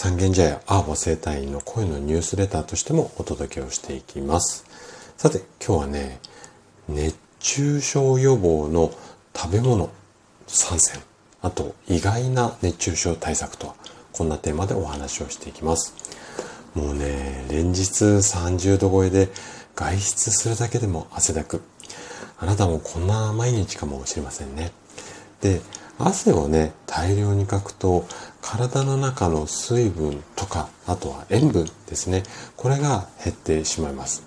三軒茶屋アーボ生態院の声のニュースレターとしてもお届けをしていきます。さて、今日はね、熱中症予防の食べ物参戦、あと意外な熱中症対策とは、こんなテーマでお話をしていきます。もうね、連日30度超えで外出するだけでも汗だく。あなたもこんな毎日かもしれませんね。で、汗をね、大量にかくと、体の中の水分とか、あとは塩分ですね。これが減ってしまいます。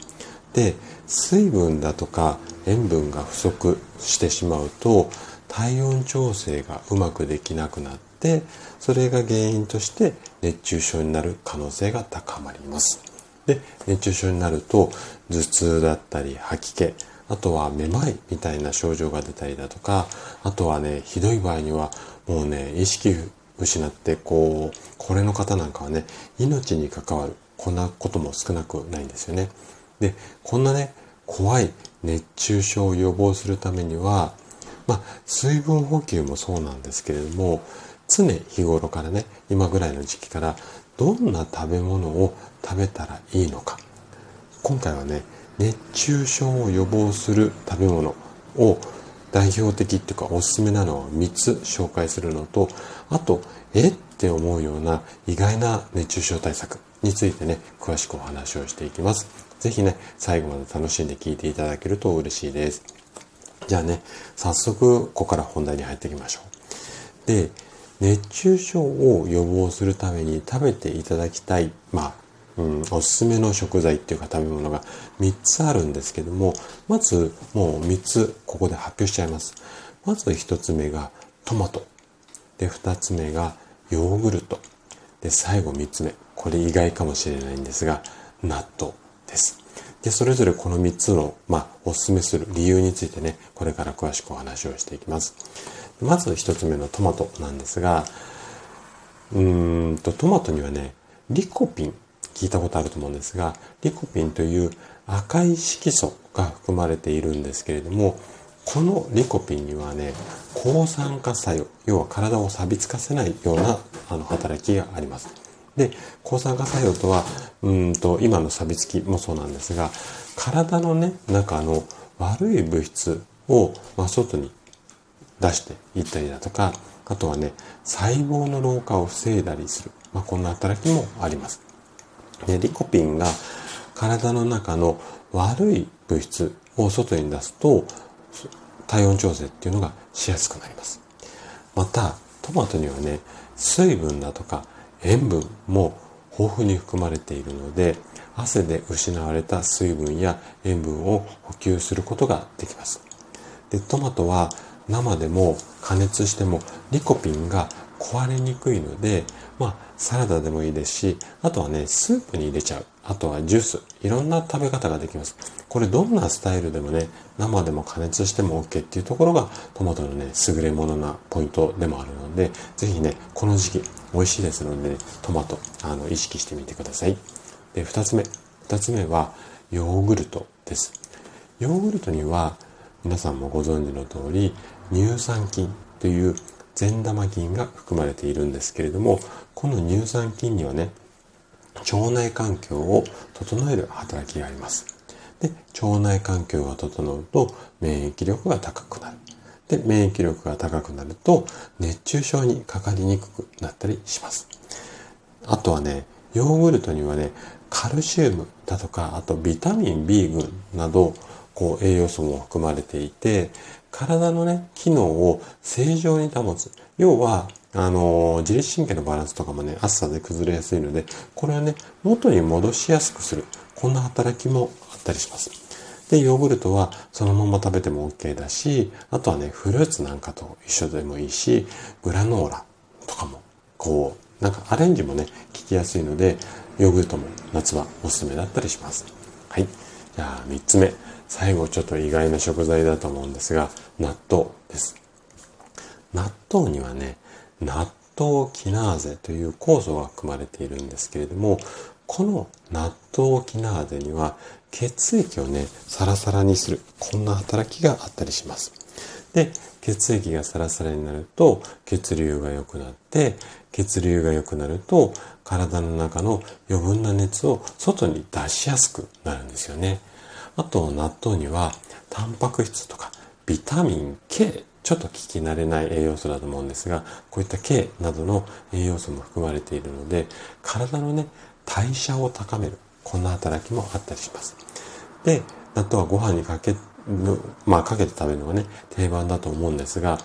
で、水分だとか塩分が不足してしまうと、体温調整がうまくできなくなって、それが原因として熱中症になる可能性が高まります。で、熱中症になると、頭痛だったり吐き気、あとはめまいみたいな症状が出たりだとか、あとはね、ひどい場合にはもうね、意識失って、こう、これの方なんかはね、命に関わる、こんなことも少なくないんですよね。で、こんなね、怖い熱中症を予防するためには、まあ、水分補給もそうなんですけれども、常日頃からね、今ぐらいの時期から、どんな食べ物を食べたらいいのか。今回はね、熱中症を予防する食べ物を代表的っていうかおすすめなのを3つ紹介するのと、あと、えって思うような意外な熱中症対策についてね、詳しくお話をしていきます。ぜひね、最後まで楽しんで聞いていただけると嬉しいです。じゃあね、早速、ここから本題に入っていきましょう。で、熱中症を予防するために食べていただきたい、まあ、うん、おすすめの食材っていうか食べ物が3つあるんですけども、まずもう3つここで発表しちゃいます。まず1つ目がトマト。で、2つ目がヨーグルト。で、最後3つ目。これ意外かもしれないんですが、納豆です。で、それぞれこの3つの、まあ、おすすめする理由についてね、これから詳しくお話をしていきます。まず1つ目のトマトなんですが、うんと、トマトにはね、リコピン聞いたことあると思うんですが、リコピンという赤い色素が含まれているんですけれども、このリコピンにはね、抗酸化作用、要は体を錆びつかせないようなあの働きがあります。で、抗酸化作用とは、うんと、今の錆びつきもそうなんですが、体のね、中の悪い物質を、まあ、外に出していったりだとか、あとはね、細胞の老化を防いだりする。まあ、こんな働きもあります。で、リコピンが体の中の悪い物質を外に出すと、体温調整っていうのがしやすくなります。また、トマトにはね、水分だとか塩分も豊富に含まれているので、汗で失われた水分や塩分を補給することができます。で、トマトは生でも加熱してもリコピンが壊れにくいので、まあ、サラダでもいいですし、あとはね、スープに入れちゃう。あとはジュース。いろんな食べ方ができます。これどんなスタイルでもね、生でも加熱しても OK っていうところがトマトのね、優れものなポイントでもあるので、ぜひね、この時期美味しいですので、ね、トマト、あの、意識してみてください。で、二つ目。二つ目は、ヨーグルトです。ヨーグルトには、皆さんもご存知の通り、乳酸菌という善玉菌が含まれているんですけれども、この乳酸菌にはね、腸内環境を整える働きがあります。で、腸内環境が整うと免疫力が高くなる。で、免疫力が高くなると熱中症にかかりにくくなったりします。あとはね、ヨーグルトにはね、カルシウムだとか、あとビタミン B 群など、こう栄養素も含まれていて、体のね、機能を正常に保つ。要は、あの、自律神経のバランスとかもね、暑さで崩れやすいので、これをね、元に戻しやすくする。こんな働きもあったりします。で、ヨーグルトはそのまま食べても OK だし、あとはね、フルーツなんかと一緒でもいいし、グラノーラとかも、こう、なんかアレンジもね、効ききやすいので、ヨーグルトも夏はおすすめだったりします。はい。じゃあ3つ目。最後ちょっと意外な食材だと思うんですが、納豆です。納豆にはね、納豆キナーゼという酵素が含まれているんですけれども、この納豆キナーゼには血液をね、サラサラにする、こんな働きがあったりします。で、血液がサラサラになると血流が良くなって、血流が良くなると体の中の余分な熱を外に出しやすくなるんですよね。あと納豆にはタンパク質とかビタミン K ちょっと聞き慣れない栄養素だと思うんですがこういった K などの栄養素も含まれているので体のね代謝を高めるこんな働きもあったりします。で納豆はご飯にかけまあかけて食べるのがね定番だと思うんですが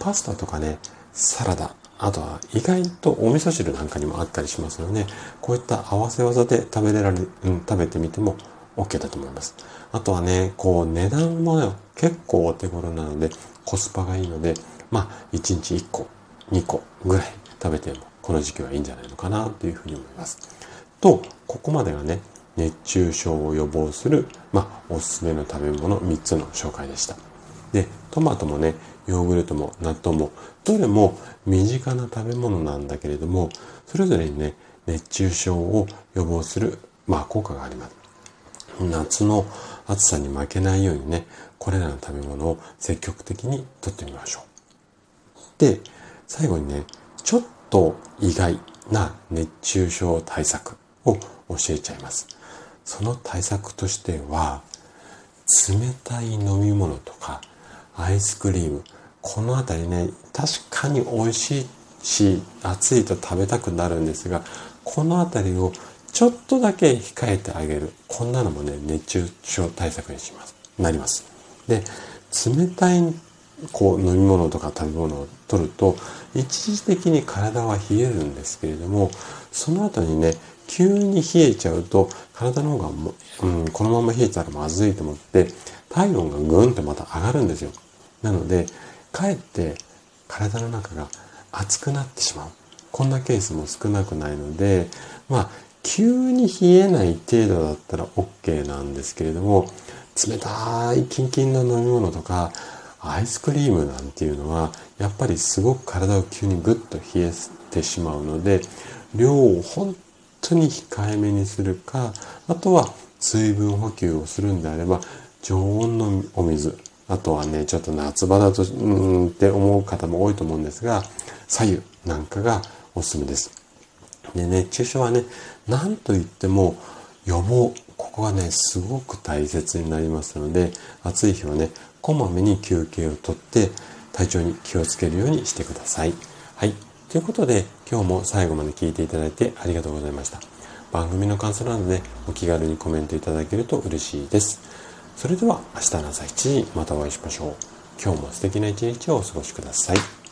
パスタとかねサラダあとは意外とお味噌汁なんかにもあったりしますのでこういった合わせ技で食べれられ、うん、食べてみても OK だと思います。あとはね、こう値段も、結構お手頃なのでコスパがいいので、まあ1日1個、2個ぐらい食べてもこの時期はいいんじゃないのかなというふうに思います。と、ここまでがね、熱中症を予防する、まあ、おすすめの食べ物3つの紹介でした。で、トマトもね、ヨーグルトも納豆も、どれも身近な食べ物なんだけれども、それぞれにね、熱中症を予防する、まあ、効果があります。夏の暑さに負けないようにね、これらの食べ物を積極的にとってみましょう。で、最後にね、ちょっと意外な熱中症対策を教えちゃいます。その対策としては、冷たい飲み物とかアイスクリーム、このあたりね、確かに美味しいし、暑いと食べたくなるんですが、このあたりをちょっとだけ控えてあげる。こんなのもね、熱中症対策にします。なります。で、冷たいこう飲み物とか食べ物を取ると、一時的に体は冷えるんですけれども、その後にね、急に冷えちゃうと、体の方がも、うん、このまま冷えたらまずいと思って、体温がぐんとまた上がるんですよ。なので、かえって体の中が熱くなってしまう。こんなケースも少なくないので、まあ、急に冷えない程度だったら OK なんですけれども、冷たいキンキンの飲み物とか、アイスクリームなんていうのは、やっぱりすごく体を急にぐっと冷えてしまうので、量を本当に控えめにするか、あとは水分補給をするんであれば、常温のお水、あとはね、ちょっと夏場だと、うーんって思う方も多いと思うんですが、左右なんかがおすすめです。で、熱中症はね、なんといっても予防。ここがね、すごく大切になりますので、暑い日はね、こまめに休憩をとって体調に気をつけるようにしてください。はい。ということで、今日も最後まで聞いていただいてありがとうございました。番組の感想などでお気軽にコメントいただけると嬉しいです。それでは明日の朝7時またお会いしましょう。今日も素敵な一日をお過ごしください。